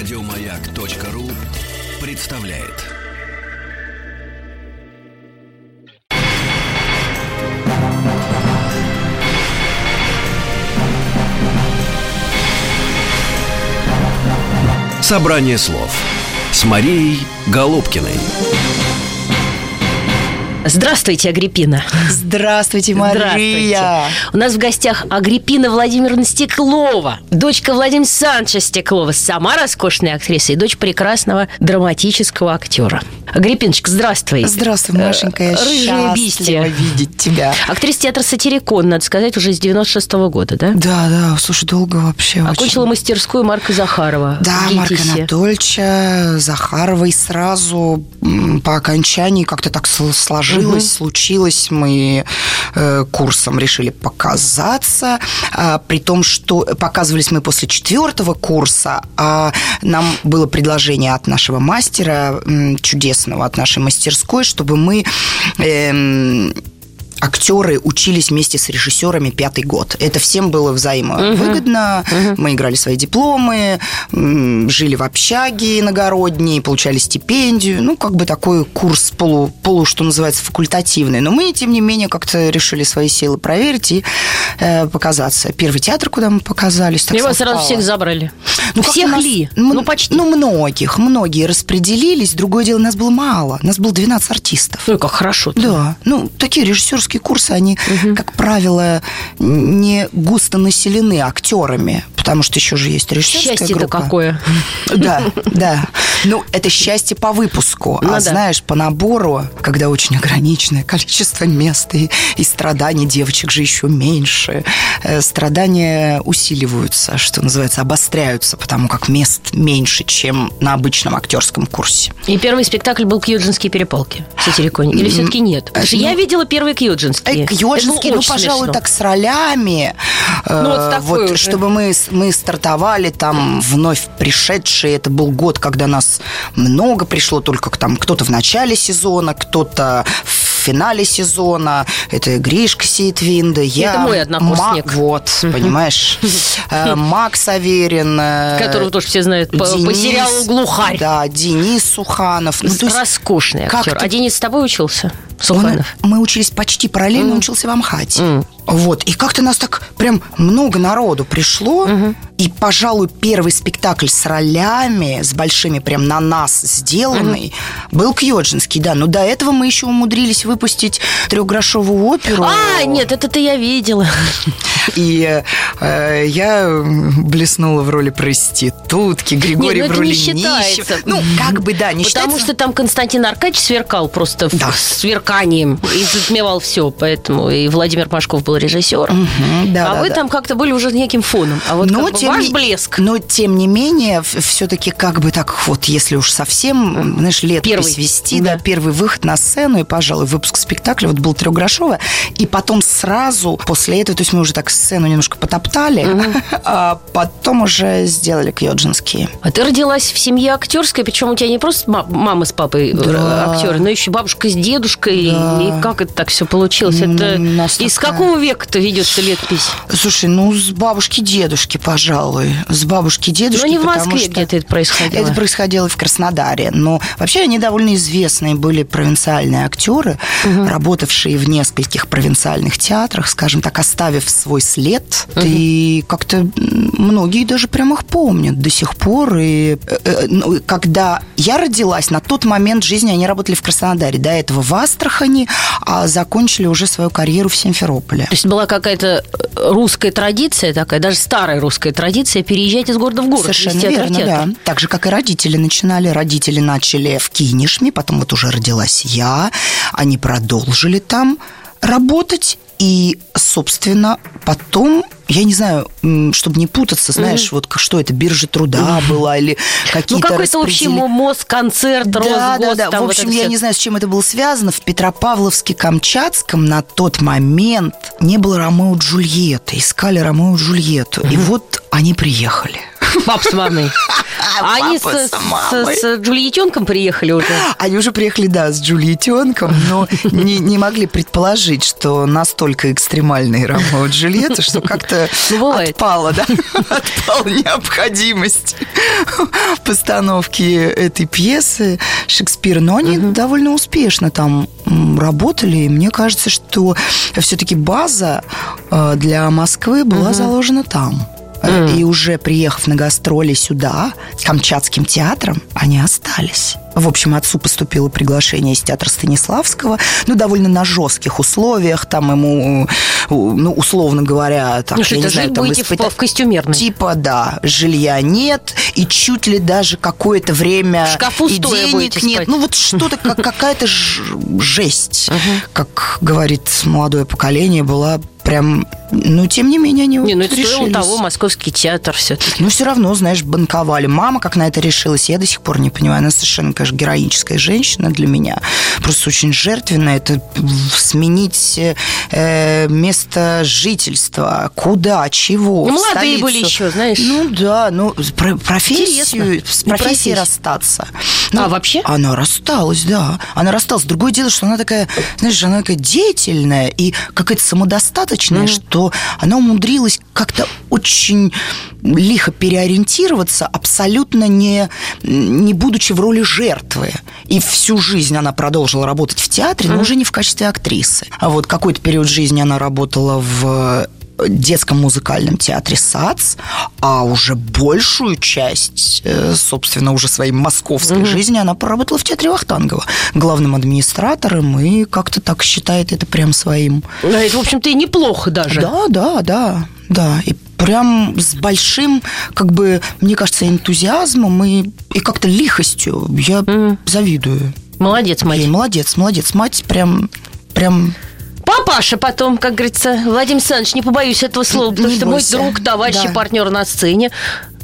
Радиомаяк.ру представляет. Собрание слов с Марией Голубкиной. Здравствуйте, Агриппина. Здравствуйте, Мария. Здравствуйте. У нас в гостях Агриппина Владимировна Стеклова, дочка Владимира Санча Стеклова, сама роскошная актриса и дочь прекрасного драматического актера. Агриппиночка, здравствуй. Здравствуй, Машенька, я Э, счастлива бестия. видеть тебя. Актриса театра «Сатирикон», надо сказать, уже с 96 года, да? Да, да, слушай, долго вообще Окончила очень. мастерскую Марка Захарова. Да, Марка. Анатольевича, Захарова, и сразу по окончании как-то так сл- сложилось, случилось. Мы э, курсом решили показаться, а, при том, что показывались мы после четвертого курса, а нам было предложение от нашего мастера, чудесного, от нашей мастерской, чтобы мы... актеры учились вместе с режиссерами пятый год. Это всем было взаимовыгодно. Мы играли свои дипломы, жили в общаге иногородней, получали стипендию. Ну, как бы такой курс полу, полу что называется, факультативный. Но мы, тем не менее, как-то решили свои силы проверить и э, показаться. Первый театр, куда мы показались, так вас сразу всех забрали. Ну, всех нас- ли? м- Ну, почти. Ну, многих. Многие распределились. Другое дело, нас было мало. Нас было 12 артистов. Ну, как хорошо. Да, ну, такие режиссерские курсы, они, как правило, не густо населены актерами, потому что еще же есть режиссерская Счастье-то группа. какое. Да, да. Ну, это счастье по выпуску. Ну а да. знаешь, по набору, когда очень ограниченное количество мест и, и страданий девочек же еще меньше, э, страдания усиливаются, что называется, обостряются, потому как мест меньше, чем на обычном актерском курсе. И первый спектакль был «Кьюджинские перепалки» в Сатириконе. Или все-таки нет? Потому что я ну, видела первые «Кьюджинские». Э, было ну, пожалуй, смешно. так с ролями. Ну, вот Э, такой уже. чтобы мы, мы стартовали там вновь пришедшие. Это был год, когда нас много пришло, только там кто-то в начале сезона, кто-то в финале сезона. Это Гришка Сеятвинда, я. мой однокурсник. Ма- вот, понимаешь. Э, Макс Аверин. э, Которого тоже все знают по, сериалу «Глухарь». Да, Денис Суханов. Ну, есть Роскошный как актер. ты- А Денис с тобой учился? он- Суханов? мы учились почти параллельно, он учился в Амхате. Вот. И как-то нас так прям много народу пришло. И, пожалуй, первый спектакль с ролями, с большими прям на нас сделанный, был Кьоджинский, да. Но до этого мы еще умудрились выпустить трехгрошовую оперу. А, нет, это-то я видела. И э, я блеснула в роли проститутки, Григорий Нет, ну в роли нищего. Ну, как бы, да, не Потому считается. что там Константин Аркадьевич сверкал просто Да. сверканием и затмевал все. Поэтому и Владимир Пашков был режиссером. Мгм, да, а да, вы да. там как-то были уже неким фоном. А вот Но как бы ваш не- блеск. Но, тем не менее, все-таки как бы так вот, если уж совсем, знаешь, лет Первый. вести, Да. да. первый выход на сцену, и, пожалуй, выпуск спектакля вот был трехгрошовый, и потом сразу после этого, то есть мы уже так сцену немножко потоптали, а потом уже сделали Кьоджинские. А ты родилась в семье актерской, причем у тебя не просто ма- мама с папой э, Да. актеры, но еще бабушка с дедушкой. Да. И как это так все получилось? Это из такая- какого века-то ведется летопись? Слушай, ну, с бабушки дедушки, пожалуй. С бабушки дедушки. Ну, не в Москве что- где-то это происходило. Это происходило в Краснодаре. Но вообще они довольно известные были провинциальные актеры, работавшие в нескольких провинциальных театрах, скажем так, оставив свой след. И как-то многие даже прям их помнят до сих пор. И э, э, ну, когда я родилась, на тот момент жизни они работали в Краснодаре. До этого в Астрахани, а закончили уже свою карьеру в Симферополе. То есть была какая-то э, русская традиция такая, даже старая русская традиция, переезжать из города в город. Совершенно верно, да. Так же, как и родители начинали. Родители начали в Кинешме, потом вот уже родилась я. Они продолжили там работать. И, собственно, потом, я не знаю, чтобы не путаться, знаешь, вот как- что это, биржа труда была или Ну, какие-то какой-то общий распредели- мост, концерт, да, да, Росгос, да. там В вот общем, это я всё. не знаю, с чем это было связано. В Петропавловске-Камчатском на тот момент не было Ромео и Джульетты. Искали Ромео и Джульетту. И вот они приехали. Пап с мамой. Они с, Папа с с, с Джульетенком приехали уже. Они уже приехали, да, с Джульетенком, но не, не могли предположить, что настолько экстремальный Ромео и Джульетта, что как-то Ну, отпала, да, отпала необходимость постановки этой пьесы Шекспира. Но они довольно успешно там работали. И мне кажется, что все-таки база э, для Москвы была заложена там. Э, И уже приехав на гастроли сюда, с Камчатским театром, они остались. В общем, отцу поступило приглашение из театра Станиславского, ну, довольно на жестких условиях, там ему, э, ну, условно говоря, так, Ну что, я не это знаю, там испыта- в костюмерной? Типа, да, жилья нет, и чуть ли даже какое-то время В шкафу и денег нет. спать. Ну, вот что-то, как, какая-то жесть, как говорит молодое поколение, была прям... Но, тем не менее, они Не, ну вот это стоило решились. того московский театр все-таки. Но все равно, знаешь, банковали. Мама как на это решилась, я до сих пор не понимаю. Она совершенно, конечно, героическая женщина для меня. Просто очень жертвенная. Это сменить э, место жительства. Куда, чего? Ну, молодые столицу. были еще, знаешь. Ну да, ну про- профессию, Интересно. с профессией расстаться. Ну, А, вообще? Она рассталась, да. Она рассталась. Другое дело, что она такая, знаешь, она такая деятельная и какая-то самодостаточная, что она умудрилась как-то очень лихо переориентироваться, абсолютно не, не будучи в роли жертвы. И всю жизнь она продолжила работать в театре, но уже не в качестве актрисы. А вот какой-то период жизни она работала в детском музыкальном театре САЦ, а уже большую часть, э, собственно, уже своей московской жизни она проработала в театре Вахтангова главным администратором и как-то так считает это прям своим. Ну, Это, в общем-то, и неплохо даже. Да, да, да, да. И прям с большим, как бы, мне кажется, энтузиазмом и, и как-то лихостью. Я завидую. Молодец, мать. Ей молодец, молодец. Мать прям, прям Папаша потом, как говорится, Владимир Александрович, не побоюсь этого слова, потому Не что мой бойся. друг, товарищ и Да. партнер на сцене,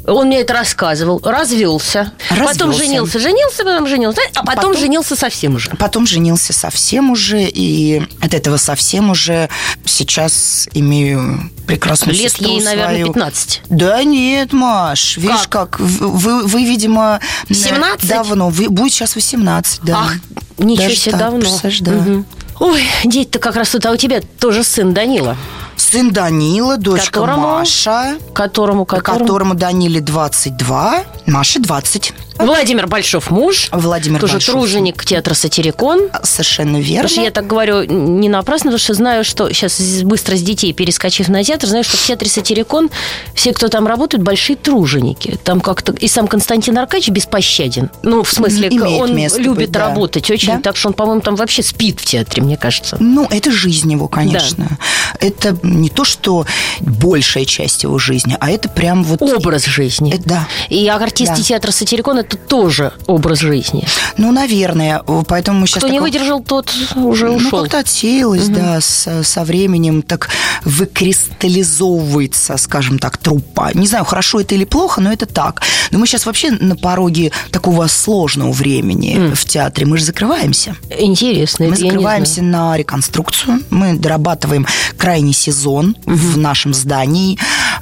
он мне это рассказывал, развелся, потом Развелся. женился, женился, потом женился, а потом, Потом- женился совсем уже. Потом женился совсем уже, и от этого совсем уже сейчас имею прекрасную Лет сестру ей, наверное, свою. 15. Да нет, Маш, видишь, как, вы, вы, вы, видимо, э, 17? давно, вы, будет сейчас 18, да. Ах, ничего Даже себе, так, давно. представляешь, да. Мгм. Ой, дети-то как раз тут, а у тебя тоже сын Данила, Сын Данила, дочка Которому? Маша, которому, которому... которому Даниле 22, Маше 20. Владимир Большов муж, Владимир тоже Большов. труженик театра «Сатирикон». Совершенно верно. Потому что я так говорю не напрасно, потому что знаю, что сейчас быстро с детей перескочив на театр, знаю, что в театре «Сатирикон» все, кто там работают, большие труженики. Там как-то... И сам Константин Аркадьевич беспощаден. Ну, в смысле, Имеет он любит быть, да. работать очень. Да. Так что он, по-моему, там вообще спит в театре, мне кажется. Ну, это жизнь его, конечно. Это не то, что большая часть его жизни, а это прям вот... Образ жизни. Э, да. И артисты Да. театра «Сатирикон» – это тоже образ жизни. Ну, наверное. Поэтому мы сейчас... Кто не выдержал, тот уже Ну, ушел. как-то отсеялось, да, с- со временем так выкристаллизовывается, скажем так, трупа. Не знаю, хорошо это или плохо, но это так. Но мы сейчас вообще на пороге такого сложного времени в театре. Мы же закрываемся. Интересно. Мы закрываемся на реконструкцию. Мы дорабатываем крайний сезон в нашем здании.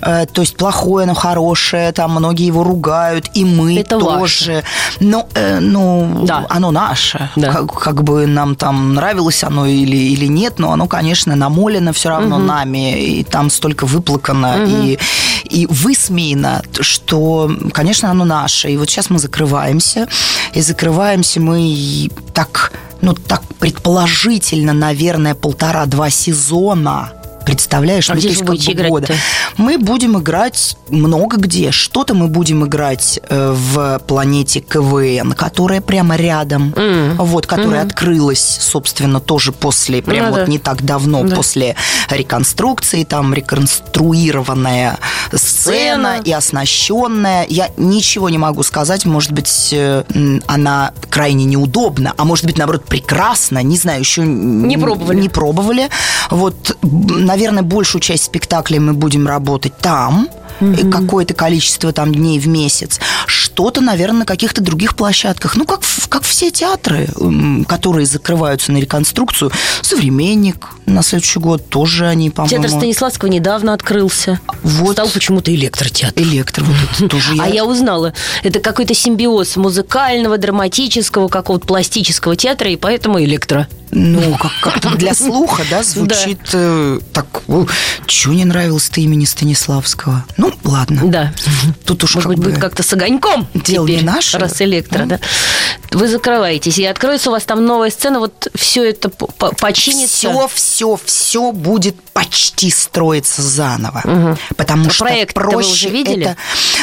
Э, То есть плохое, но хорошее. Там многие его ругают. И мы Это тоже. Но, э, ну, Да. оно наше. Да. Как, как бы нам там нравилось оно или, или нет, но оно, конечно, намолено все равно нами. И там столько выплакано и, и высмеяно, что, конечно, оно наше. И вот сейчас мы закрываемся. И закрываемся мы так, ну, так предположительно, наверное, полтора-два сезона. Представляешь, А ну, где то же есть вы как будете бы года. Мы будем играть много где. Что-то мы будем играть э, в планете КВН, которая прямо рядом, вот, которая открылась, собственно, тоже после, прям Ну вот да. не так давно, Да. после реконструкции, там реконструированная сцена Сцена. и оснащенная. Я ничего не могу сказать, может быть, э, она крайне неудобна, а может быть, наоборот, прекрасна, не знаю, еще не пробовали. Не пробовали. Вот, наверное, большую часть спектаклей мы будем работать там. угу. какое-то количество там дней в месяц, что-то, наверное, на каких-то других площадках. Ну, как, как все театры, которые закрываются на реконструкцию. «Современник» на следующий год тоже они, по-моему... Театр Станиславского недавно открылся. Вот. Стал почему-то электротеатр. Электро, вот это тоже А я узнала, это какой-то симбиоз музыкального, драматического, какого-то пластического театра, и поэтому электро. Ну, как- как-то для слуха, да, звучит э, так... Чего не нравилось-то имени Станиславского? Ну, ладно. Да. Тут уж Может как быть, бы будет как-то с огоньком дело не теперь, наше. раз электро, да. Вы закрываетесь, и откроется у вас там новая сцена, вот все это по- по- починится. Все, все, все будет почти строиться заново. Потому А что проект-то вы проще уже видели? это-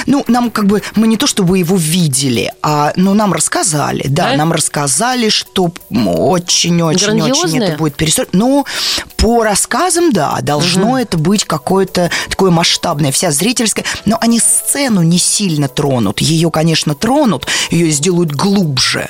Ну, нам как бы, мы не то чтобы его видели, а, ну, нам рассказали, да, Да? нам рассказали, что очень-очень-очень это будет перестроено. Ну, по рассказам, да, должно это быть какое-то такое масштабное, вся зрительская, но они сцену не сильно тронут. Ее, конечно, тронут, ее сделают глубже.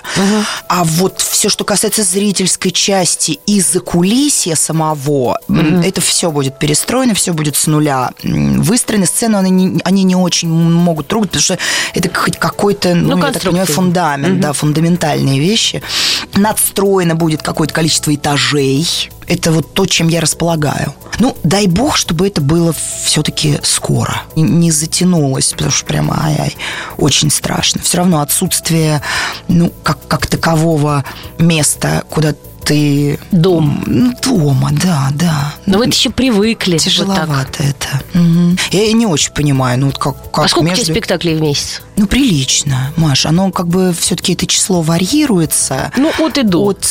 А вот все, что касается зрительской части и закулисья самого, м, это все будет перестроено, все будет с нуля выстроено. Сцену они не, они не очень могут трогать, потому что это хоть какой-то, ну, я так понимаю, фундамент, да, фундаментальные вещи. Надстроено будет какое-то количество этажей. Это вот то, чем я располагаю. Ну, дай бог, чтобы это было все-таки скоро. Не- затянулось, потому что прямо ай-ай, очень страшно. Все равно отсутствие, ну, как, как такового места, куда ты... Дом. Дома, да, да. Но вы еще привыкли. вот. Тяжеловато это. Мгм. Я и не очень понимаю, ну, вот как, как А сколько у между... тебя спектаклей в месяц? Ну, прилично, Маш. Оно как бы все-таки это число варьируется. Ну, от и до. От,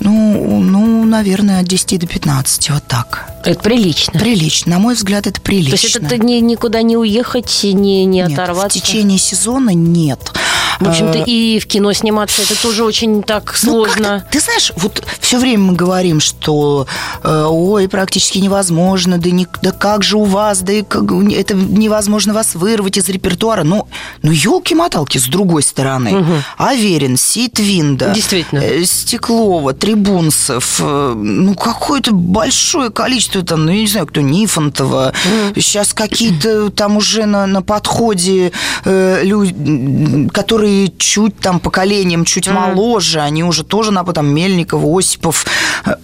ну, ну, наверное, от 10 до 15, вот так. Это прилично. Прилично. На мой взгляд, это То прилично. есть это ни- никуда не уехать, не, не Нет, оторваться? в течение сезона нет. В общем-то, и в кино сниматься это тоже очень так Ну, сложно. как-то, ты знаешь, вот все время мы говорим, что э, ой, практически невозможно, да, не, да как же у вас, да и как- это невозможно вас вырвать из репертуара. Ну, ну елки-моталки, с другой стороны. Аверин, Ситвинда, Действительно. э, Стеклова, Трибунцев, э, ну, какое-то большое количество там, ну, я не знаю, кто, Нифонтова. Сейчас какие-то там уже на, на подходе э, люди, которые чуть там поколением чуть моложе, они уже тоже на там Мельников, Осипов, э,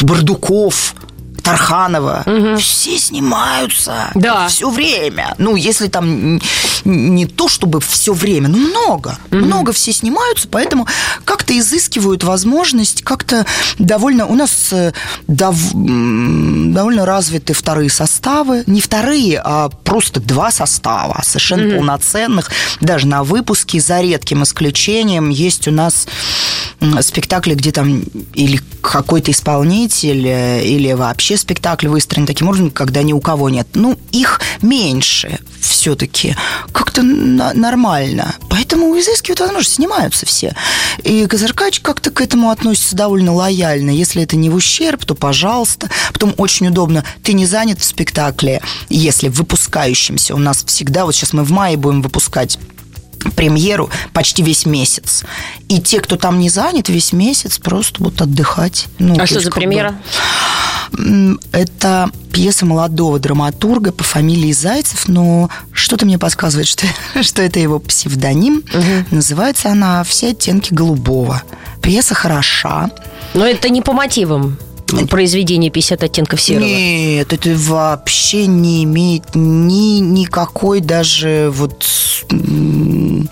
Бардуков. Тарханова, все снимаются Да. все время. Ну, если там не то, чтобы все время, но много. Много все снимаются, поэтому как-то изыскивают возможность, как-то довольно... У нас э, дов- довольно развиты вторые составы. Не вторые, а просто два состава, совершенно полноценных. Даже на выпуске, за редким исключением, есть у нас спектакли, где там или какой-то исполнитель, э, или вообще спектакль выстроен таким образом, когда ни у кого нет. Ну, их меньше все-таки. Как-то на- нормально. Поэтому изыскивают возможность, снимаются все. И Казаркач как-то к этому относится довольно лояльно. Если это не в ущерб, то пожалуйста. Потом очень удобно. Ты не занят в спектакле, если в выпускающемся. У нас всегда, вот сейчас мы в мае будем выпускать премьеру почти весь месяц. И те, кто там не занят весь месяц, просто будут отдыхать. Ну, А то что за бы, премьера? м, Это пьеса молодого драматурга по фамилии Зайцев, но что-то мне подсказывает, что, что это его псевдоним. Называется она «Все оттенки голубого». Пьеса хороша. Но это не по мотивам произведения «50 оттенков серого». Нет, это вообще не имеет ни никакой даже вот, ну,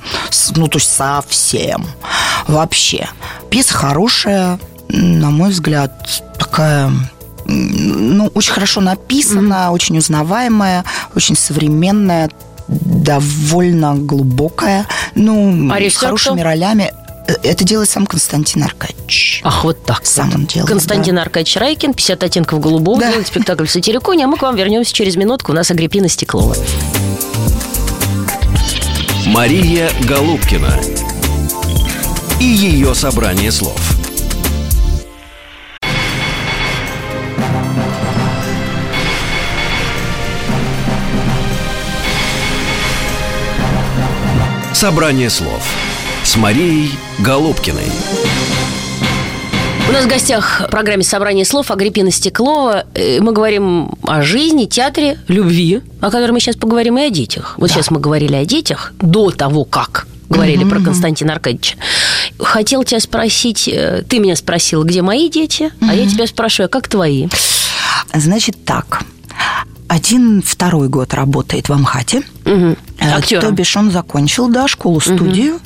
то есть совсем. Вообще. Пьеса хорошая, на мой взгляд, такая ну, очень хорошо написана, очень узнаваемая, очень современная, довольно глубокая, ну, А с хорошими кто? ролями. Это делает сам Константин Аркадьевич. Ах, вот так. Сам вот. он делает, Константин Аркадьевич Райкин, 50 оттенков голубого, Да. делает спектакль в Сатириконе, а мы к вам вернемся через минутку. У нас Агриппина Стеклова. Мария Голубкина и ее собрание слов. Собрание слов с Марией Голубкиной. У нас в гостях в программе «Собрание слов» Агриппина Стеклова. Э, Мы говорим о жизни, театре, любви, о которой мы сейчас поговорим, и о детях. Вот сейчас мы говорили о детях до того, как говорили про Константина Аркадьевича. Хотел тебя спросить, э, ты меня спросил, где мои дети, а я тебя спрашиваю, а как твои? Значит так. Один второй год работает в Амхате. Мгм. Э, Актёром. То бишь он закончил, да, школу-студию.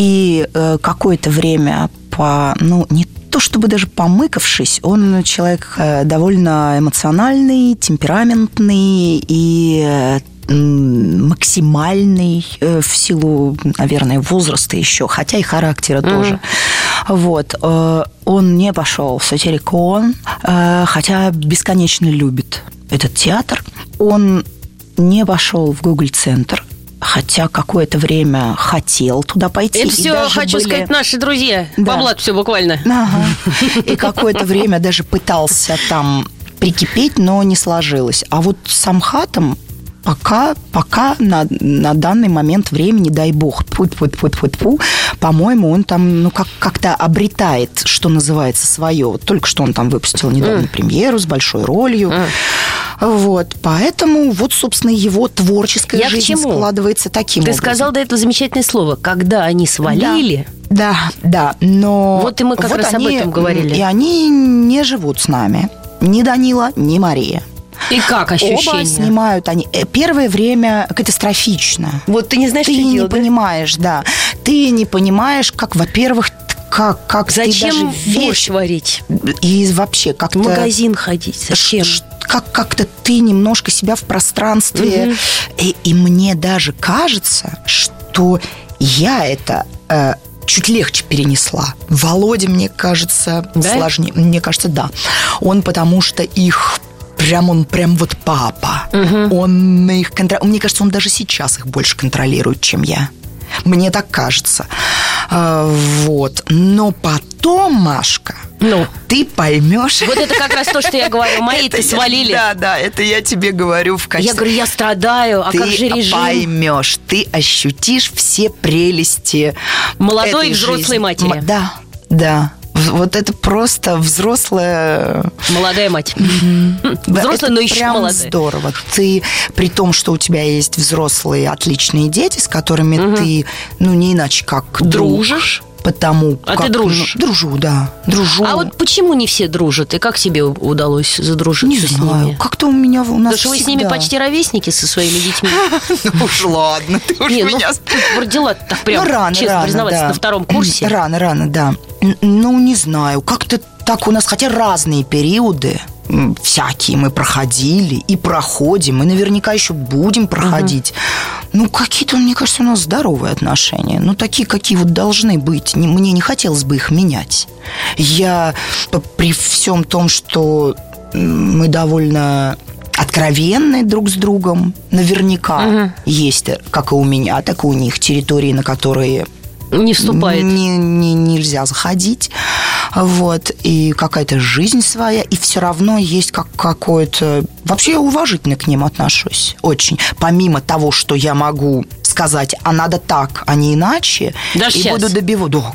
И э, какое-то время по, ну, не то чтобы даже помыкавшись, он человек э, довольно эмоциональный, темпераментный и э, максимальный в силу, наверное, возраста еще, хотя и характера тоже. Вот. Он не пошел в сатирикон, хотя бесконечно любит этот театр. Он не пошел в Google-центр, хотя какое-то время хотел туда пойти. Это все, хочу были- сказать, наши друзья. Да. По блату все буквально. Ага. И какое-то время даже пытался там прикипеть, но не сложилось. А вот с Амхатом пока, пока на, на данный момент времени, дай бог, тьфу -тьфу -тьфу -тьфу -тьфу, по-моему, он там ну, как, как-то обретает, что называется, свое. Вот только что он там выпустил недавно премьеру с большой ролью. Вот, поэтому вот, собственно, его творческая Я жизнь складывается таким Ты образом. сказал до этого замечательное слово. Когда они свалили, Да, да, но... Вот и мы как раз об они, этом говорили. И они не живут с нами. Ни Данила, ни Мария. и как ощущения? Оба снимают они. э, Первое время катастрофично. Вот ты не знаешь, Ты что не делать, да? понимаешь, да. Ты не понимаешь, как, во-первых, как, как ты Зачем даже борщ вещь... варить? И вообще как-то... В магазин ходить? Зачем? Ш- Как, как-то ты немножко себя в пространстве. И, и мне даже кажется, что я это э, чуть легче перенесла. Володя, мне кажется, Да? сложнее. Мне кажется, да. Он потому что их прям он прям вот папа. Он их контролирует. Мне кажется, он даже сейчас их больше контролирует, чем я. Мне так кажется. А, Вот. Но потом, Машка, Ну, ты поймешь. вот это как раз то, что я говорю. Мои-то Это я- свалили. Да, да, это я тебе говорю в качестве... Я говорю, я страдаю, а ты как же режим? поймешь, ты ощутишь все прелести Молодой и взрослой жизни. матери. Да, да. Вот это просто взрослая... Молодая мать. Да, Взрослая, это но еще прям молодая. здорово. Ты, при том, что у тебя есть взрослые отличные дети, с которыми ты, ну, не иначе как. Дружишь? Потому А как, ты дружишь? ну, дружу, да. Дружу. А вот почему не все дружат? И как тебе удалось задружиться не с знаю. ними? Как-то у меня у нас Потому что вы с ними почти ровесники со своими детьми. Ну уж ладно, ты уж ну, меня... родила так прям, ну, рано, честно признаваться, на втором курсе. Рано, рано, да. Ну, не знаю, как-то так у нас, хотя разные периоды, всякие мы проходили и проходим, и наверняка еще будем проходить. Ну, какие-то, мне кажется, у нас здоровые отношения. Ну, такие, какие вот должны быть. Не- Мне не хотелось бы их менять. Я при всем том, что мы довольно откровенны друг с другом, наверняка есть, э, как и у меня, так и у них, территории, на которые Не вступает. не- не- нельзя заходить. Вот, и какая-то жизнь своя, и все равно есть как какое-то... Вообще я уважительно к ним отношусь, очень. Помимо того, что я могу сказать, а надо так, а не иначе. Даже и щас? буду добиваться,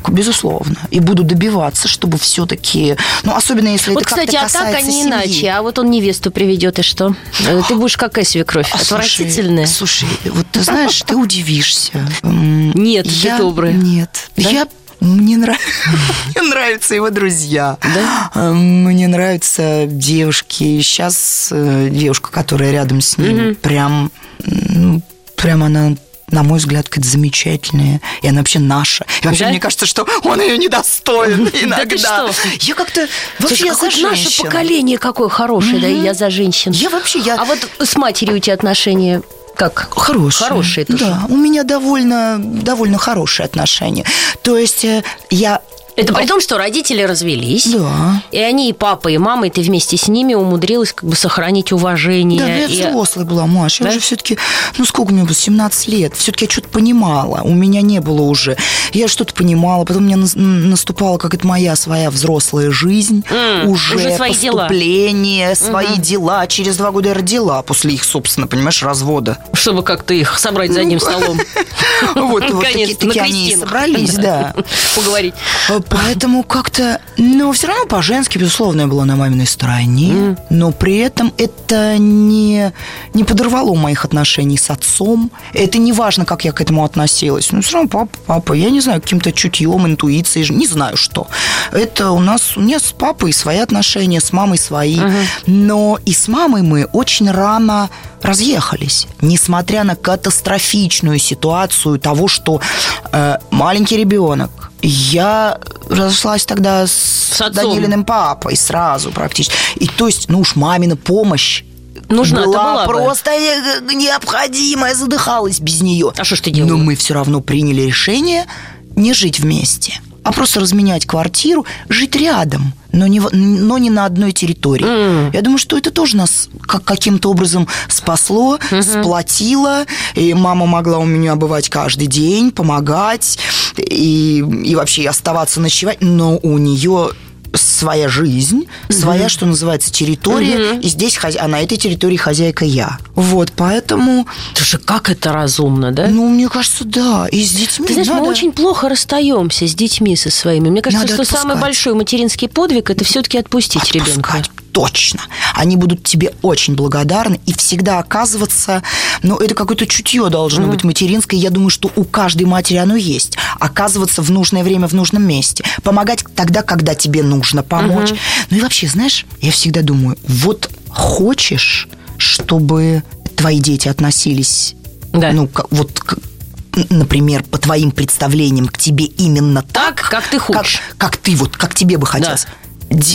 да, безусловно. И буду добиваться, чтобы все-таки... Ну, особенно если Вот, это кстати, как-то а так, а касается не семьи. иначе. А вот он невесту приведет, и что? Э, Ты будешь какая свекровь? А, Отвратительная? Слушай, вот ты знаешь, ты удивишься. Нет, ты я- добрая. Нет. Да? Я мне, нрав- мне нравятся его друзья. Да? Э, Мне нравятся девушки. Сейчас э, девушка, которая рядом с ним, прям, ну, прям она на мой взгляд, какая-то замечательная. И она вообще наша. И вообще, Да? мне кажется, что он ее недостоин Да ты иногда. что? Я как-то... Вообще, Слушай, я за наше поколение какое хорошее, да, и я за женщин. Я вообще... Я... А вот с матерью у тебя отношения как? Хорошие. Хорошие тоже. Да, у меня довольно, довольно хорошие отношения. То есть э, я... Это при том, что родители развелись. Да. И они, и папа, и мама, и ты вместе с ними умудрилась как бы сохранить уважение. Да, я и- взрослая была, Маш. Я Да? уже все-таки, ну сколько мне было, 17 лет. Все-таки я что-то понимала. У меня не было уже. Я что-то понимала. Потом у меня нас- м, наступала какая-то моя своя взрослая жизнь. М, уже уже свои дела. поступление, свои дела. Через два года я родила после их, собственно, понимаешь, развода. Чтобы как-то их собрать за одним столом. Вот, вот Наконец-то, таки- таки на они собрались, да. Поговорить. Поэтому как-то... Но все равно по-женски, безусловно, я была на маминой стороне. Mm. Но при этом это не, не подорвало моих отношений с отцом. Это не важно, как я к этому относилась. Но все равно папа, папа. Я не знаю, каким-то чутьем, интуицией, не знаю что. Это у нас... У меня с папой свои отношения, с мамой свои. Uh-huh. Но и с мамой мы очень рано разъехались, несмотря на катастрофичную ситуацию того, что э, маленький ребенок. Я разошлась тогда с, с Данилиным папой сразу практически. И то есть, ну уж мамина помощь Нужна была, была просто бы. необходимая, задыхалась без нее. А что ж ты делала? Но мы все равно приняли решение не жить вместе а просто разменять квартиру, жить рядом, но не, но не на одной территории. Mm. Я думаю, что это тоже нас как, каким-то образом спасло, mm-hmm. сплотило, и мама могла у меня бывать каждый день, помогать, и, и вообще оставаться ночевать, но у нее своя жизнь, угу. своя, что называется, территория, угу. и здесь, а на этой территории хозяйка я. Вот, поэтому... Слушай, как это разумно, да? Ну, мне кажется, да. И с детьми Ты знаешь, надо... мы очень плохо расстаемся с детьми со своими. Мне кажется, надо что отпускать. самый большой материнский подвиг – это все-таки отпустить отпускать. ребенка точно. Они будут тебе очень благодарны и всегда оказываться, ну, это какое-то чутье должно mm-hmm. быть материнское. Я думаю, что у каждой матери оно есть. Оказываться в нужное время в нужном месте. Помогать тогда, когда тебе нужно помочь. Mm-hmm. Ну и вообще, знаешь, я всегда думаю, вот хочешь, чтобы твои дети относились, да. ну, вот например, по твоим представлениям к тебе именно так, так как ты хочешь. Как, как ты вот, как тебе бы хотелось. Да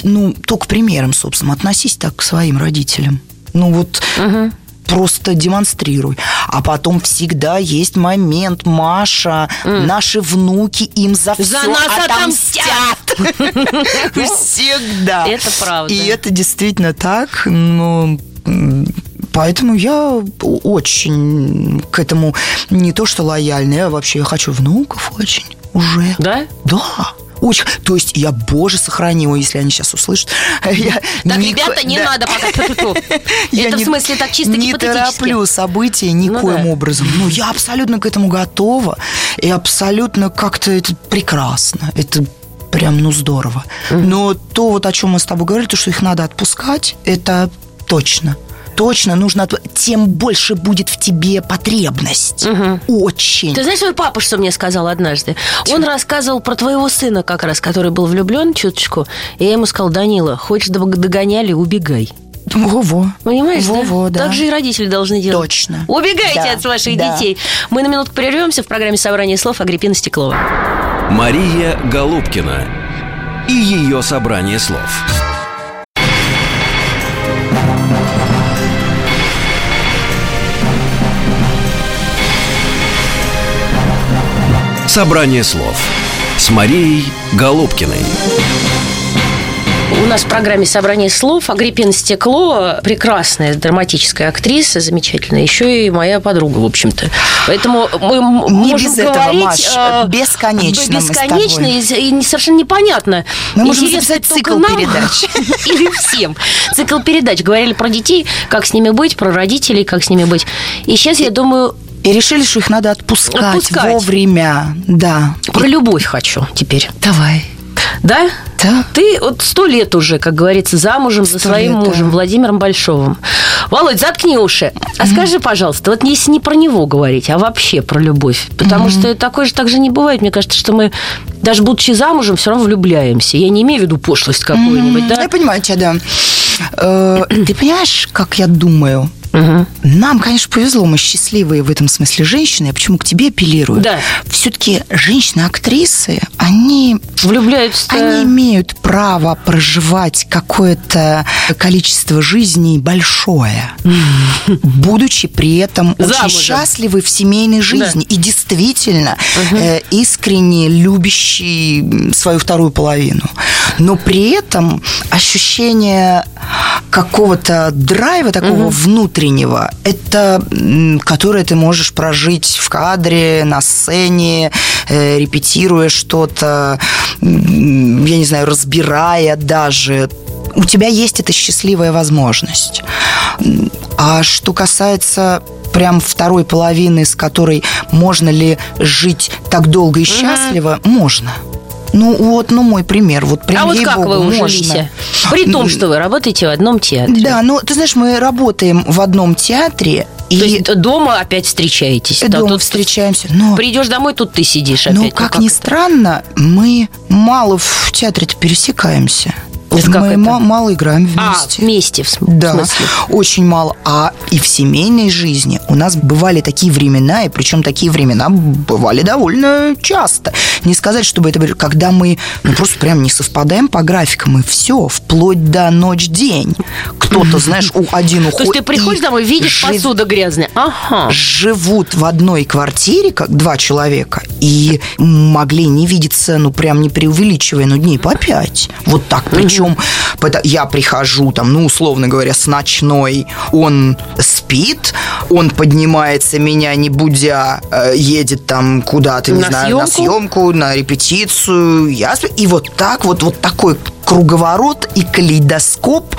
ну, только примером, собственно, относись так к своим родителям. Ну вот угу. просто демонстрируй. А потом всегда есть момент, Маша, mm. наши внуки им за, за все нас отомстят. Всегда. Это правда. И это действительно так, но Поэтому я очень к этому не то что лояльная, а вообще я хочу внуков очень уже. Да? Да. Очень. То есть я, боже, сохрани его, если они сейчас услышат. Я так, не... ребята, не да. надо пока. Это в смысле так чисто Не тороплю события никоим ну, образом. Но я абсолютно к этому готова. И абсолютно как-то это прекрасно. Это прям, ну, здорово. Но то, вот о чем мы с тобой говорили, то, что их надо отпускать, это точно точно нужно, тем больше будет в тебе потребность. Угу. Очень. Ты знаешь, свой папа что мне сказал однажды? Чего? Он рассказывал про твоего сына как раз, который был влюблен чуточку. И я ему сказал, Данила, хочешь догоняли, убегай. Во-во. Понимаешь, Во-во, да? да? Так же и родители должны делать. Точно. Убегайте да, от ваших да. детей. Мы на минутку прервемся в программе «Собрание слов» Агриппина Стеклова. Мария Голубкина и ее «Собрание слов». Собрание слов с Марией Голубкиной. У нас в программе «Собрание слов» Агриппина Стекло, прекрасная драматическая актриса, замечательная, еще и моя подруга, в общем-то. Поэтому мы Не можем без этого, говорить... Маш, э, бесконечно Бесконечно и, и совершенно непонятно. Мы можем записать цикл нам, передач. Или всем. Цикл передач. Говорили про детей, как с ними быть, про родителей, как с ними быть. И сейчас, я думаю, и решили, что их надо отпускать, отпускать. вовремя. Да. Про любовь хочу теперь. Давай. Да? Да. Ты вот сто лет уже, как говорится, замужем за своим лет, мужем да. Владимиром Большовым. Володь, заткни уши. А mm скажи, пожалуйста, вот если не про него говорить, а вообще про любовь. Потому mm что такое же так же не бывает. Мне кажется, что мы, даже будучи замужем, все равно влюбляемся. Я не имею в виду пошлость какую-нибудь, mm да? Я понимаю тебя, да. Э, ты понимаешь, как я думаю? Угу. Нам, конечно, повезло, мы счастливые в этом смысле женщины. Я почему к тебе апеллирую? Да. Все-таки женщины-актрисы, они... Влюбляются. Они имеют право проживать какое-то количество жизней большое, будучи при этом очень счастливы в семейной жизни и действительно э, искренне любящие свою вторую половину. Но при этом ощущение какого-то драйва такого внутреннего внутреннего, это которое ты можешь прожить в кадре, на сцене, э, репетируя что-то, я не знаю, разбирая даже. У тебя есть эта счастливая возможность. А что касается прям второй половины, с которой можно ли жить так долго и счастливо, mm-hmm. можно Ну вот, ну мой пример. Вот прям а вот как вы можно. ужились? При том, что вы работаете в одном театре. Да, ну ты знаешь, мы работаем в одном театре. То и есть дома опять встречаетесь? Дома тут встречаемся. Но... Придешь домой, тут ты сидишь ну, опять. Ну, как, как ни странно, мы мало в театре-то пересекаемся. Это мы как это? мало играем вместе. А, вместе, в смысле? Да, очень мало. А и в семейной жизни у нас бывали такие времена, и причем такие времена бывали довольно часто. Не сказать, чтобы это были, когда мы ну, просто прям не совпадаем по графикам, и все, вплоть до ночь-день. Кто-то, знаешь, у один уходит. То есть ты приходишь домой, видишь жив... посуда грязная. Ага. Живут в одной квартире, как два человека, и могли не видеться, ну, прям не преувеличивая, ну, дней по пять. Вот так. Причем причем я прихожу там, ну, условно говоря, с ночной, он спит, он поднимается, меня не будя, э, едет там куда-то, не на знаю, съемку? на съемку, на репетицию, я сплю. И вот так вот, вот такой круговорот и калейдоскоп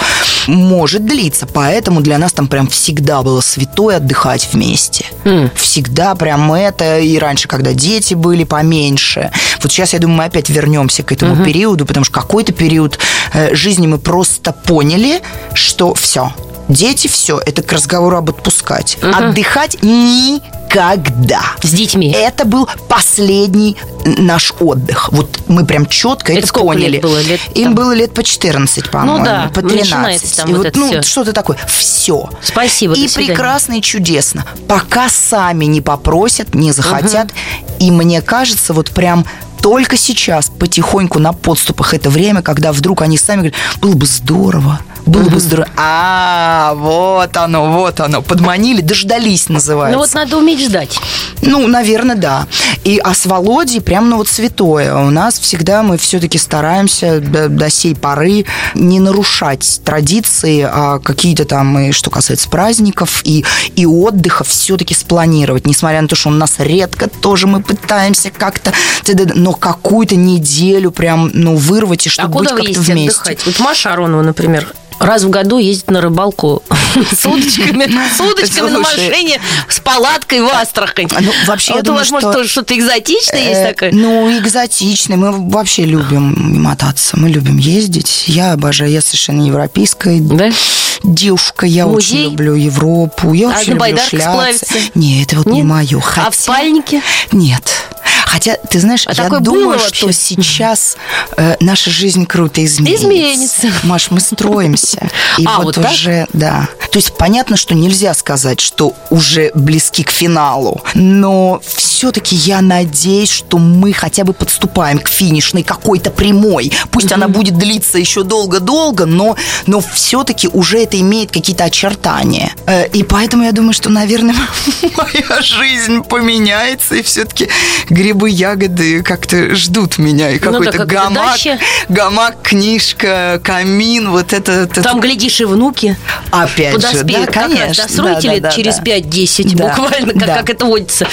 может длиться. Поэтому для нас там прям всегда было святое отдыхать вместе. Mm. Всегда прям это. И раньше, когда дети были поменьше. Вот сейчас, я думаю, мы опять вернемся к этому mm-hmm. периоду, потому что какой-то период э, жизни мы просто поняли, что все, дети, все, это к разговору об отпускать. Угу. Отдыхать никогда. С детьми. Это был последний наш отдых. Вот мы прям четко это, это поняли. Лет было? Лет, Им там... было лет по 14, по-моему, ну, да. по 13. Там и вот вот, ну, все. что-то такое. Все. Спасибо. И прекрасно, и чудесно. Пока сами не попросят, не захотят. Угу. И мне кажется, вот прям только сейчас, потихоньку на подступах это время, когда вдруг они сами говорят, было бы здорово, было бы здорово. А, вот оно, вот оно. Подманили, дождались, называется. Ну вот надо уметь ждать. Ну, наверное, да. И а с Володей прям, ну вот святое. У нас всегда мы все-таки стараемся до, до сей поры не нарушать традиции, а какие-то там, и что касается праздников и, и отдыха, все-таки спланировать. Несмотря на то, что у нас редко тоже мы пытаемся как-то, но какую-то неделю прям, ну, вырвать и чтобы а быть как-то вместе. Отдыхать? Вот Маша Аронова, например, раз в году ездит на рыбалку с удочками, с удочками на машине, с палаткой в Астрахань. Ну, вообще, а вот у вас, может, что-то экзотичное есть Э, такое? Ну, экзотичное. Мы вообще любим мотаться, мы любим ездить. Я обожаю, я совершенно европейская да? девушка, я Музей? очень люблю Европу, я А очень на люблю шляться. сплавиться? Нет, это вот не Нет? мое. А в спальнике? Нет. Хотя, ты знаешь, А я такое думаю, было что сейчас э, наша жизнь круто изменится. Изменится. Маш, мы строимся. И А, вот, вот уже, да. То есть понятно, что нельзя сказать, что уже близки к финалу, но все-таки я надеюсь, что мы хотя бы подступаем к финишной какой-то прямой. Пусть она будет длиться еще долго-долго, но, но все-таки уже это имеет какие-то очертания. Э, И поэтому я думаю, что, наверное, моя жизнь поменяется, и все-таки грибы, ягоды как-то ждут меня. И Ну да, какой-то как гамак, гамак, книжка, камин, вот это... это- Там, глядишь, и внуки Опять же, подоспеют. да, как раз конечно. Досройте Да, да, да, через да. 5-10, Да, буквально, как, да. как это водится.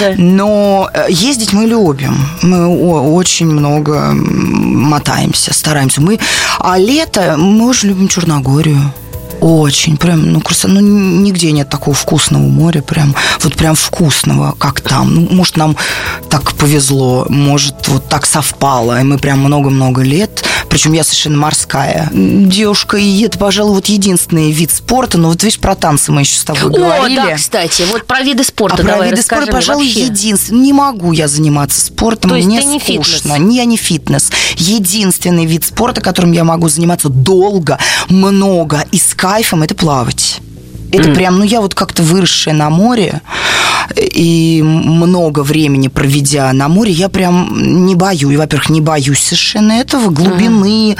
Да. Но э, ездить мы любим. Мы очень много мотаемся, стараемся. Мы, а лето мы очень любим Черногорию. Очень, прям, ну, просто, ну, нигде нет такого вкусного моря, прям, вот прям вкусного, как там. Ну, может, нам так повезло, может, вот так совпало, и мы прям много-много лет, причем я совершенно морская девушка, и это, пожалуй, вот единственный вид спорта, но вот видишь, про танцы мы еще с тобой О, говорили. да, кстати, вот про виды спорта А про давай виды расскажи спорта, пожалуй, вообще. единственный. Не могу я заниматься спортом, То есть мне ты не скучно. фитнес? Я не фитнес. Единственный вид спорта, которым я могу заниматься долго, много и с кайфом, это плавать. Это прям, ну я вот как-то выросшая на море и много времени проведя на море, я прям не боюсь. Во-первых, не боюсь совершенно этого, глубины,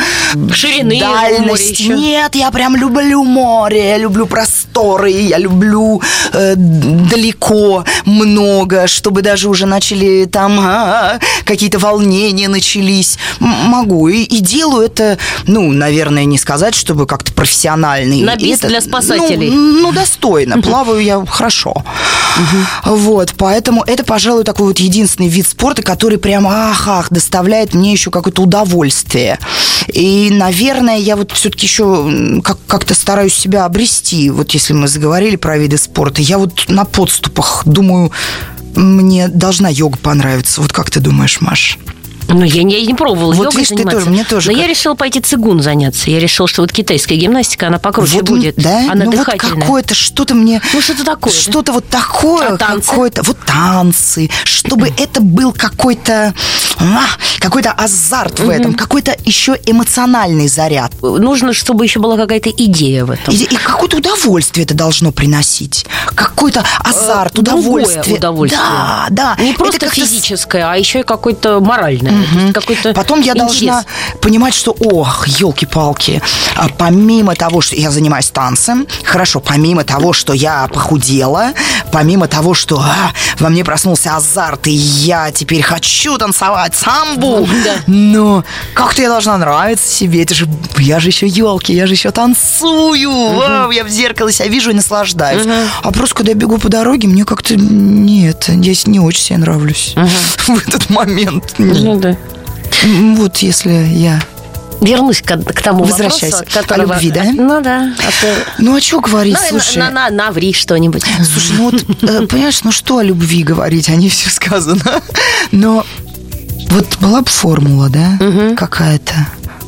Ширины море дальности. Нет, я прям люблю море, я люблю просторы, я люблю э, далеко, много, чтобы даже уже начали там а, какие-то волнения начались. Могу и, и делаю это, ну, наверное, не сказать, чтобы как-то профессионально. И На бис это, для спасателей. Ну, ну, достойно. Плаваю я хорошо. Вот, поэтому это, пожалуй, такой вот единственный вид спорта, который прям ах-ах доставляет мне еще какое-то удовольствие. И, наверное, я вот все-таки еще как-то стараюсь себя обрести. Вот если мы заговорили про виды спорта, я вот на подступах думаю, мне должна йога понравиться. Вот как ты думаешь, Маш? Ну, я не, я не пробовала Вот йогой видишь, ты заниматься. тоже, мне тоже Но как- я решила пойти цигун заняться. Я решила, что вот китайская гимнастика, она покруче Вот, будет. да? Она ну вот дыхательная. какое-то что-то мне... Ну, что-то такое, да? Что-то вот такое, А танцы? какое-то... Вот танцы. Чтобы это был какой-то... а, Какой-то азарт в этом. Какой-то еще эмоциональный заряд. Нужно, чтобы еще была какая-то идея в этом. И, и какое-то удовольствие это должно приносить. Какой-то азарт, Э, удовольствие. удовольствие. Да, да. Не Это просто с- физическое, а еще и какое-то моральное. Есть какой-то Потом я интерес. должна понимать, что, ох, елки-палки, а помимо того, что я занимаюсь танцем, хорошо, помимо того, что я похудела, помимо того, что а, во мне проснулся азарт, и я теперь хочу танцевать самбу, Да. но как-то я должна нравиться себе, это же, я же еще елки, я же еще танцую, вау, я в зеркало себя вижу и наслаждаюсь. А просто, когда я бегу по дороге, мне как-то нет, я не очень себе нравлюсь в этот момент. Ну да. Вот если я... Вернусь к, к тому Возвращайся. вопросу, от которого... О любви, да? Ну да. А то- Ну, а что говорить, Ну, слушай... на, на, на, наври что-нибудь. Слушай, ну вот, э, понимаешь, ну что о любви говорить, о ней все сказано. Но вот была бы формула, да, какая-то,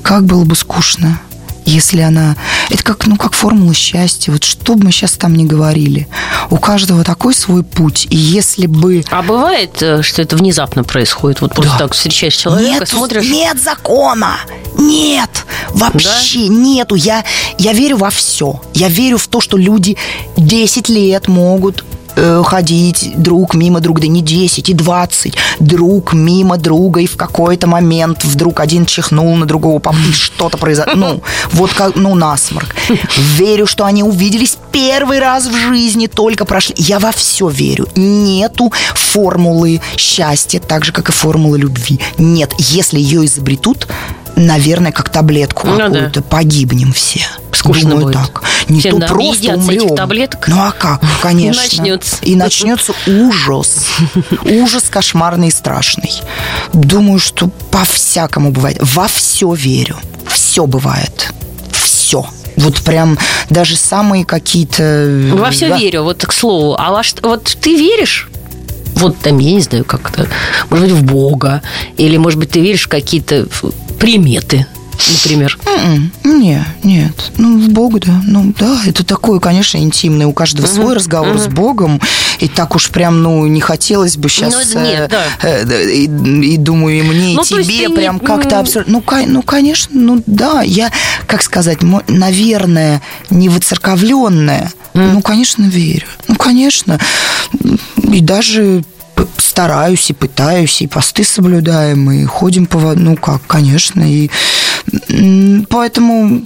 как было бы скучно, если она... Это как, ну, как формула счастья. Вот что бы мы сейчас там ни говорили. У каждого такой свой путь. И если бы... А бывает, э, что это внезапно происходит? Вот просто Да. так встречаешь человека, Нет, смотришь... нет закона. Нет. Вообще нету. Я, я верю во все. Я верю в то, что люди 10 лет могут э, ходить друг мимо друга, да не 10 и 20, друг мимо друга, и в какой-то момент вдруг один чихнул на другого, пом- и что-то произошло. Ну, вот как, ну, насморк. Верю, что они увиделись первый раз в жизни, только прошли. Я во все верю. Нету формулы счастья, так же, как и формулы любви. Нет, если ее изобретут, наверное, как таблетку Ну да. какую-то, погибнем все. Скучно Думаю, будет. так. Не Все то на- просто наедятся этих умрем. таблеток. Ну а как? Конечно. начнется. И начнется ужас. Ужас кошмарный и страшный. Думаю, что по-всякому бывает. Во все верю. Все бывает. Все. Вот прям даже самые какие-то... Во все Да. верю, вот к слову. А во что- вот ты веришь? Вот там, я не знаю, как-то, может быть, в Бога, или, может быть, ты веришь в какие-то приметы, например. М-м, Не, нет. Ну, в Бога, да. Ну, да, это такое, конечно, интимное. У каждого свой разговор с Богом. И так уж прям, ну, не хотелось бы сейчас... Ну, нет, да. и, и думаю, и мне, Ну, и тебе ты не- прям как-то абсолютно... Ну, ка- ну, конечно, ну, да. Я, как сказать, наверное, не воцерковленная. Ну, конечно, верю. Ну, конечно. И даже стараюсь и пытаюсь, и посты соблюдаем, и ходим по... Ну, как, конечно, и... Поэтому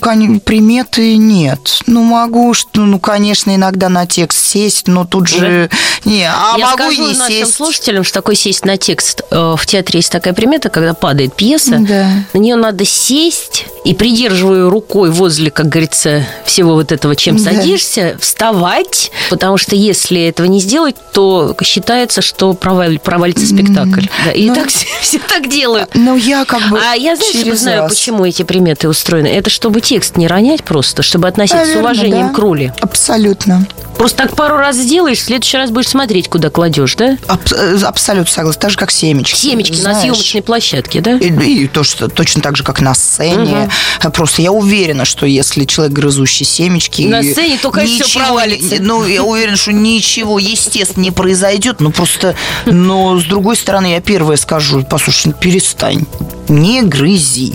приметы нет. Ну, могу, что, ну, конечно, иногда на текст сесть, но тут же... Не, а Я могу и скажу не нашим сесть. слушателям, что такое сесть на текст. Э, В театре есть такая примета, когда падает пьеса, Да. на нее надо сесть и, придерживая рукой возле, как говорится, всего вот этого, чем Да. садишься, вставать, потому что если этого не сделать, то считается, что провал- провалится спектакль. Да, и Ну, так все, все так делают. Ну, я как бы А я, знаешь, через знаю, раз. почему эти приметы устроены. Это чтобы текст не ронять просто, чтобы относиться с Наверно, уважением да. к роли. Абсолютно. Просто так пару раз сделаешь, в следующий раз будешь смотреть, куда кладешь, да? Аб- э, абсолютно согласна. Так же, как семечки. Семечки на Знаешь. съемочной площадке, да? И, и то, что точно так же, как на сцене. Просто я уверена, что если человек грызущий семечки... На сцене, то, конечно, всё ничего провалится. не- Ну, я уверена, что ничего, естественно, не произойдет. Ну, просто... Но, с другой стороны, я первое скажу, послушай, перестань. Не грызи.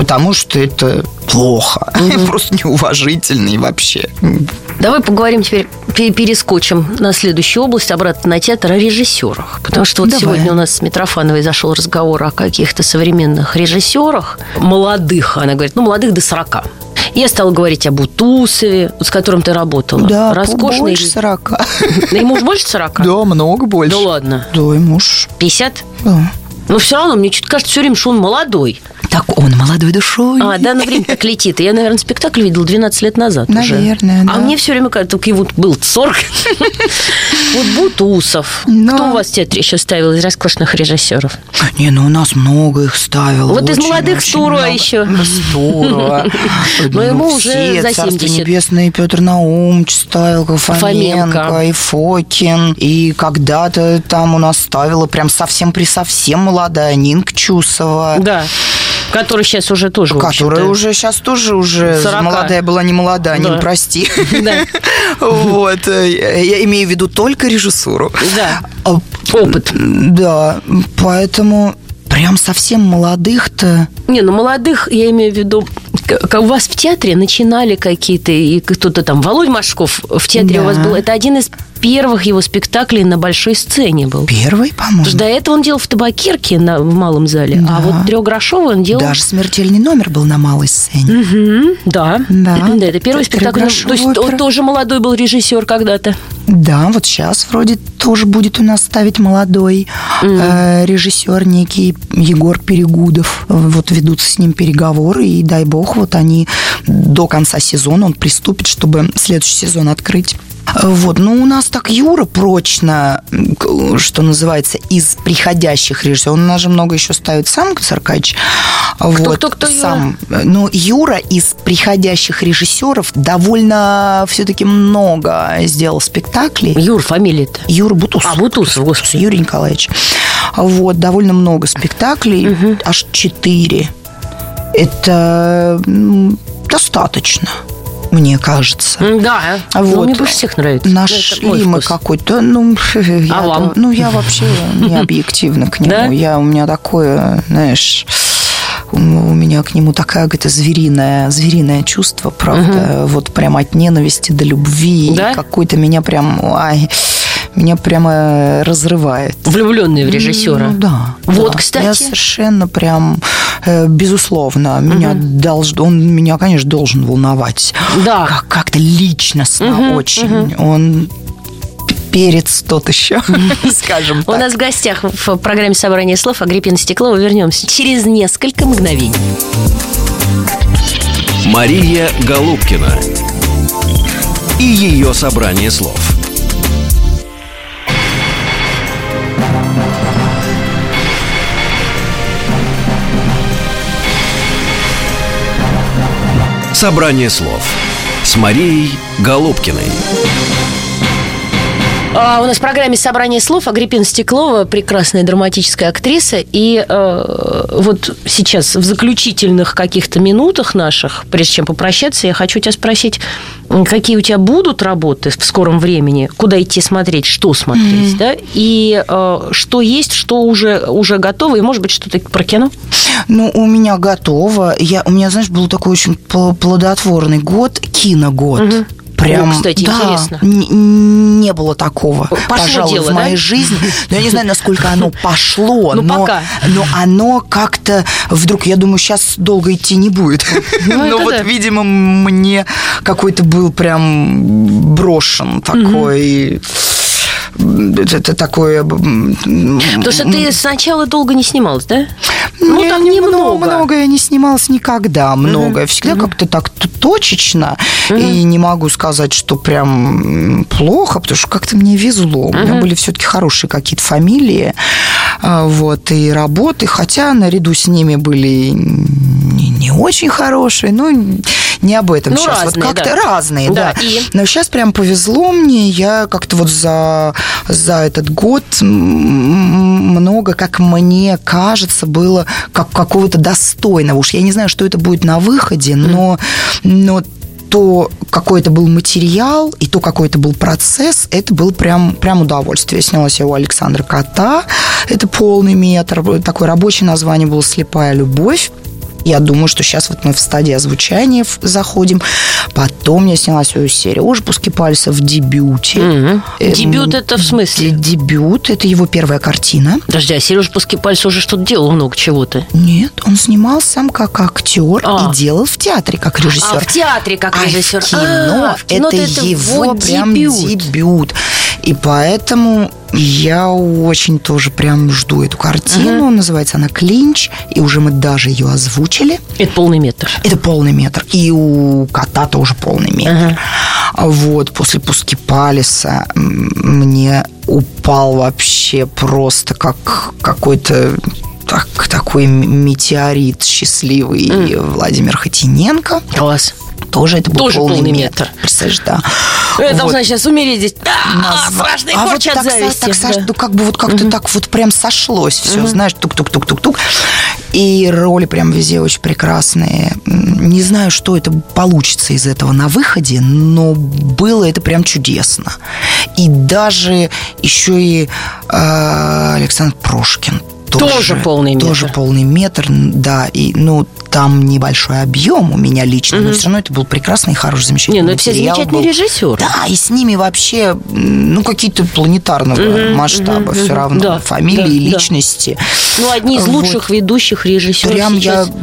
Потому что это плохо. Просто неуважительно и вообще. Давай поговорим теперь, пе- перескочим на следующую область, обратно на театр, о режиссерах. Потому что вот Давай. сегодня у нас с Митрофановой зашел разговор о каких-то современных режиссерах, молодых, она говорит, ну, молодых до 40. Я стала говорить об Утусове, с которым ты работала. Да, Роскошный. больше 40. Да ему уж больше 40? Да, много больше. Да ладно. Да, и муж. 50? Да. Но все равно мне что-то кажется все время, что он молодой. Так он молодой душой. А, да, ну время так летит. Я, наверное, спектакль видел 12 лет назад уже. Наверное, да. А мне все время кажется, только его был 40. Вот Бутусов. Кто у вас в театре еще ставил из роскошных режиссеров? Не, ну у нас много их ставило. Вот из молодых Стурова еще. Стурова. Но ему уже все, за Царство 70. небесное, и Петр Наумович ставил, Фоменко. И Фокин. И когда-то там у нас ставила прям совсем при совсем молодая Нинка Чусова. Да. Который сейчас уже тоже, Которая уже сейчас тоже уже 40. молодая была, не молодая, Да. Нин, прости. Вот. э, Я имею в виду только режиссуру. Да. Опыт. Да, поэтому прям совсем молодых-то... Не, ну молодых, я имею в виду, к- к- у вас в театре начинали какие-то, и кто-то там, Володь Машков в театре Да. у вас был, это один из первых его спектаклей на большой сцене был. Первый, Потому что по-моему. до этого он делал в табакерке на, в малом зале, а Да. вот трехгрошовый он делал... Даже смертельный номер был на малой сцене. Мгм, да. Да. да, это первый спектакль. Трехгрошовая То есть он тоже молодой был режиссер когда-то. Да, вот сейчас вроде тоже будет у нас ставить молодой э, режиссер некий Егор Перегудов. Вот ведутся с ним переговоры, и дай бог, вот они до конца сезона он приступит, чтобы следующий сезон открыть. Вот, ну у нас так Юра прочно, что называется, из приходящих режиссеров. Он у нас же много еще ставит сам Царкач. вот, кто, кто Юра? сам. Но Юра из приходящих режиссеров довольно все-таки много сделал спектаклей. Юр, фамилия-то. Юра Бутусов. А, Бутусов, господи. Юрий Николаевич. Вот, довольно много спектаклей, аж четыре. Это достаточно, мне кажется. Да, ну, Вот. мне больше всех нравится. Ну, Нашли мы какой-то, ну, я, А вам? ну, я вообще не объективна к нему. Да? Я, у меня такое, знаешь, у меня к нему такая какая-то звериное, звериное чувство, правда, вот прям от ненависти до любви. Да? Какой-то меня прям, ай, меня прямо разрывает. Влюбленный в режиссера. Ну, да. Вот, да. кстати. Я совершенно прям, э, безусловно, меня долж- он меня, конечно, должен волновать. Да. Как- как-то личностно очень. Он перец тот еще, скажем У так. нас в гостях в программе «Собрание слов» Агриппина Стеклова. Вернемся через несколько мгновений. Мария Голубкина и ее собрание слов. Собрание слов с Марией Голубкиной. А, у нас в программе «Собрание слов» Агриппина Стеклова, прекрасная драматическая актриса. И э, вот сейчас в заключительных каких-то минутах наших, прежде чем попрощаться, я хочу тебя спросить, какие у тебя будут работы в скором времени, куда идти смотреть, что смотреть, да, и э, что есть, что уже, уже готово, и, может быть, что-то про кино? Ну, у меня готово. Я, у меня, знаешь, был такой очень пл- плодотворный год, киногод. Прям, О, кстати, да, интересно. н- не было такого, Пошло пожалуй, дело, в да? моей жизни. Но я не знаю, насколько оно пошло, Ну, но, пока. но оно как-то вдруг, я думаю, сейчас долго идти не будет. Ну, Но вот, да. видимо, мне какой-то был прям брошен такой... Это такое... Потому что ты сначала долго не снималась, да? Ну, там не немного. Много я не снималась никогда, много. Всегда как-то так точечно. И не могу сказать, что прям плохо, потому что как-то мне везло. У меня были все-таки хорошие какие-то фамилии, а, вот, и работы. Хотя наряду с ними были не, очень хорошие, но не об этом Ну, сейчас. разные, вот как-то да. разные, Да, да. и? Но сейчас прям повезло мне. Я как-то вот за, за этот год много, как мне кажется, было как какого-то достойного. Уж я не знаю, что это будет на выходе, но, но то какой это был материал и то какой это был процесс, это был прям, прям удовольствие. Я снялась я у Александра Кота, это полный метр, такое рабочее название было «Слепая любовь». Я думаю, что сейчас вот мы в стадии озвучания заходим. Потом я снялась у Сережи Пускипальца в дебюте. Эм, Дебют это в смысле? Дебют – это его первая картина. Подожди, а Сережа Пускипальц уже что-то делал много чего-то. Нет, он снимался сам как актер А. и делал в театре как режиссер. А в театре как А режиссер. в кино, А, в кино-то это, его вот прям дебют. И поэтому я очень тоже прям жду эту картину. Называется она «Клинч», и уже мы даже ее озвучили. Это полный метр. Это полный метр. И у кота тоже полный метр. Вот, после пуски Палиса мне упал вообще просто как какой-то так, такой метеорит счастливый Владимир Хотиненко. Класс. Тоже это был Тоже полный, полный метр. метр. Представляешь, да. Я Вот. должна сейчас умереть здесь. А, страшный а вот от так, зависти. так, Саш, Да. ну как бы вот как-то так вот прям сошлось все, знаешь, тук-тук-тук-тук-тук. И роли прям везде очень прекрасные. Не знаю, что это получится из этого на выходе, но было это прям чудесно. И даже еще и э, Александр Прошкин Тоже полный метр. Тоже полный метр, да. И, ну, там небольшой объем у меня лично, но все равно это был прекрасный, хороший, замечательный Не, ну это все замечательные был. режиссеры. Да, и с ними вообще, ну, какие-то планетарного масштаба все равно. Да, Фамилии, да, да. личности. Ну, одни из Вот. лучших ведущих режиссеров Прям сейчас. я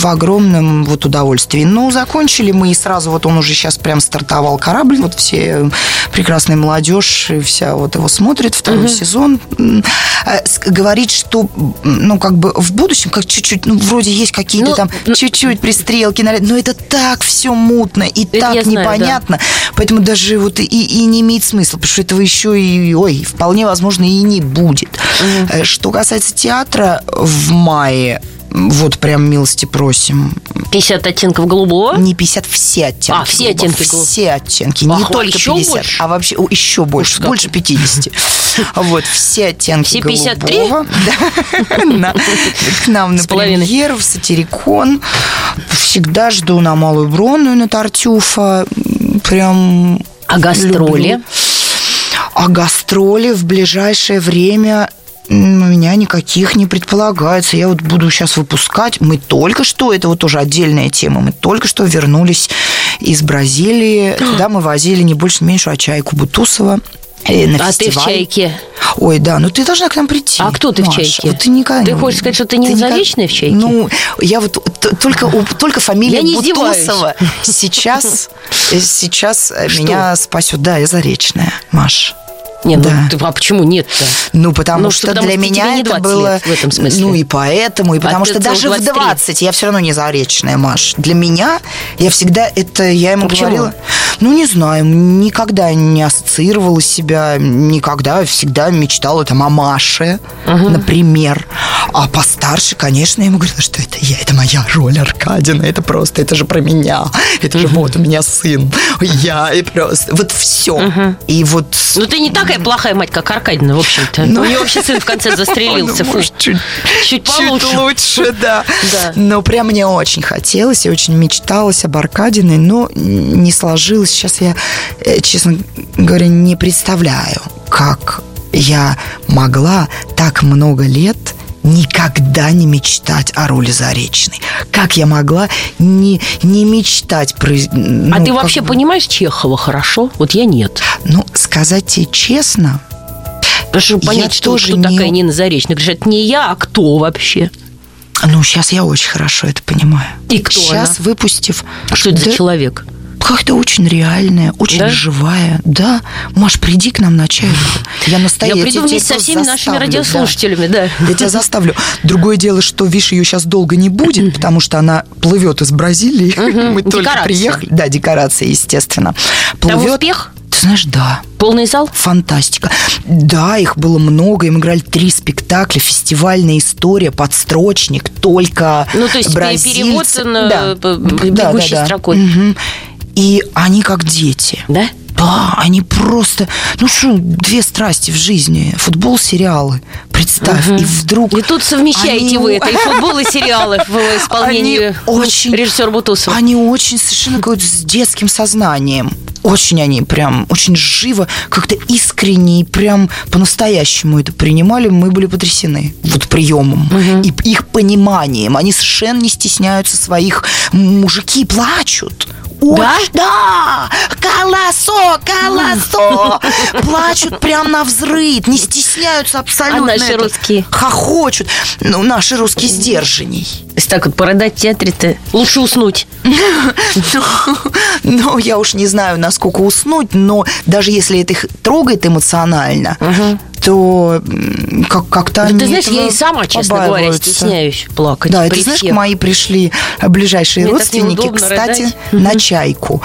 в огромном вот удовольствии. Ну, закончили мы, и сразу вот он уже сейчас прям стартовал корабль. Вот все прекрасная молодежь, и вся вот его смотрит, второй сезон. М, э, Говорит, что, ну, как бы в будущем, как чуть-чуть, ну, вроде есть какие-то Ну, там ну- чуть-чуть пристрелки, но это так все мутно и Это так знаю, да. непонятно. Поэтому даже вот и, и не имеет смысла, потому что этого еще и, ой, вполне возможно, и не будет. Э, Что касается театра, в мае вот прям милости просим. 50 оттенков голубого. Не 50, все оттенки. А, все голубого. оттенки голубого. Все оттенки. Не Ах, только еще 50, больше? а вообще о, еще больше. как. Больше 50. Вот, все оттенки Все 53? голубого. Да. К нам на премьеру в Сатирикон. Всегда жду на Малую Бронную, на Тартюфа. Прям А гастроли? люблю. А гастроли в ближайшее время у меня никаких не предполагается. Я вот буду сейчас выпускать. Мы только что, это вот тоже отдельная тема, мы только что вернулись из Бразилии. Туда мы возили не больше, не меньше, а чайку Бутусова. э, На А ты в фестиваль. чайке? Ой, да, ну ты должна к нам прийти. А кто ты в Маша. «Чайке»? Вот ты никогда Ты хочешь сказать, что ты не никогда- заречная в «Чайке»? Ну, я вот только, только фамилия Я не. Бутусова сейчас, сейчас э, меня спасет. Да, я заречная, Маш. Ну Да. ты- а почему нет-то? Ну, потому Ну, что потому для что меня это 20 было... в этом смысле. Ну, и поэтому, и потому ты что даже в 23. 20 я все равно не заречная, Маш. Для меня, я всегда это, я ему А почему? говорила... Ну, не знаю, никогда не ассоциировала себя, никогда, всегда мечтала там о Маше, например. А постарше, конечно, я ему говорила, что это я, это моя роль Аркадина, это просто, это же про меня. Это же вот у меня сын, я, и просто... Вот все. И вот... Ну, ты не такая плохая мать, как Аркадьевна, в общем-то. Ну. У нее вообще сын в конце застрелился. Фу. чуть, Чуть получше. лучше, да. Да. Но прям мне очень хотелось и очень мечталось об Аркадиной, но не сложилось. Сейчас я, э, честно говоря, не представляю, как я могла так много лет никогда не мечтать о роли Заречной. Как я могла не, не мечтать про... А ну, ты как вообще бы- понимаешь Чехова хорошо? Вот я нет. Ну, сказать тебе честно, что понять, Я что, тоже кто не- такая Нина Заречная. Говоришь, это не я, а кто вообще? Ну, сейчас я очень хорошо это понимаю. И кто Сейчас, она? выпустив... Что это Да за человек? Как-то очень реальная, очень Да? живая. Да. Маш, приди к нам на чай. Я настоящая. Я приду вместе со всеми нашими радиослушателями, да. Я тебя заставлю. Другое дело, что, видишь, ее сейчас долго не будет, потому что она плывет из Бразилии. Мы только Декорация. приехали. Да, декорация, естественно. Там Плывет. успех? Ты знаешь, да. Полный зал? Фантастика. Да, их было много. Им играли три спектакля. Фестивальная история, подстрочник, только Ну, то есть бразильцы. перевод на- Да. п- Да, бегущей да, да. строкой. Мгм. И они как дети. Да? Да, они просто... Ну что, две страсти в жизни. Футбол, сериалы. Представь. И вдруг... И тут совмещаете они вы это и футбол, и сериалы в исполнении Они очень... режиссера Бутусова. Они очень совершенно какой-то с детским сознанием. Очень они прям, очень живо, как-то искренне и прям по-настоящему это принимали. Мы были потрясены вот приемом и их пониманием. Они совершенно не стесняются своих. Мужики плачут. Да? Очень- да! Колосо, колосо! Плачут прям на взрыв, не стесняются абсолютно А наши русские. Хохочут. Ну, наши русские сдержанней. Если так вот породать в театре-то лучше уснуть. Ну, ну, я уж не знаю, насколько уснуть, но даже если это их трогает эмоционально, то как- как-то Ну, они ты знаешь, я и сама, честно говоря, стесняюсь плакать. Да, ты знаешь, всех. мои пришли ближайшие Мне родственники, кстати, рыдать. на чайку.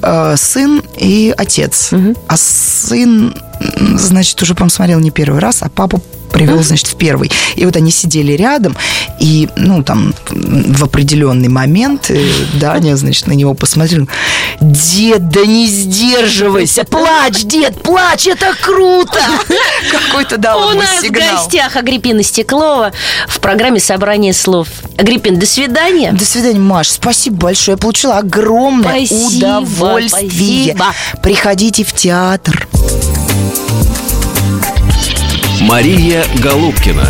Э, Сын и отец. А сын, значит, уже, по смотрел не первый раз, а папу привел, значит, в первый. И вот они сидели рядом, и, ну, там, в определенный момент э, Даня, значит, на него посмотрел. Дед, да не сдерживайся, плачь, дед, плачь, это круто! Какой-то дал У нас в гостях Агриппина Стеклова в программе «Собрание слов». Агриппин, до свидания. До свидания, Маш. Спасибо большое. Я получила огромное Спасибо, удовольствие. спасибо. Приходите в театр. Мария Голубкина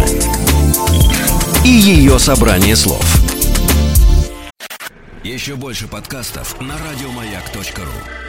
и ее собрание слов. Еще больше подкастов на радиомаяк.ру.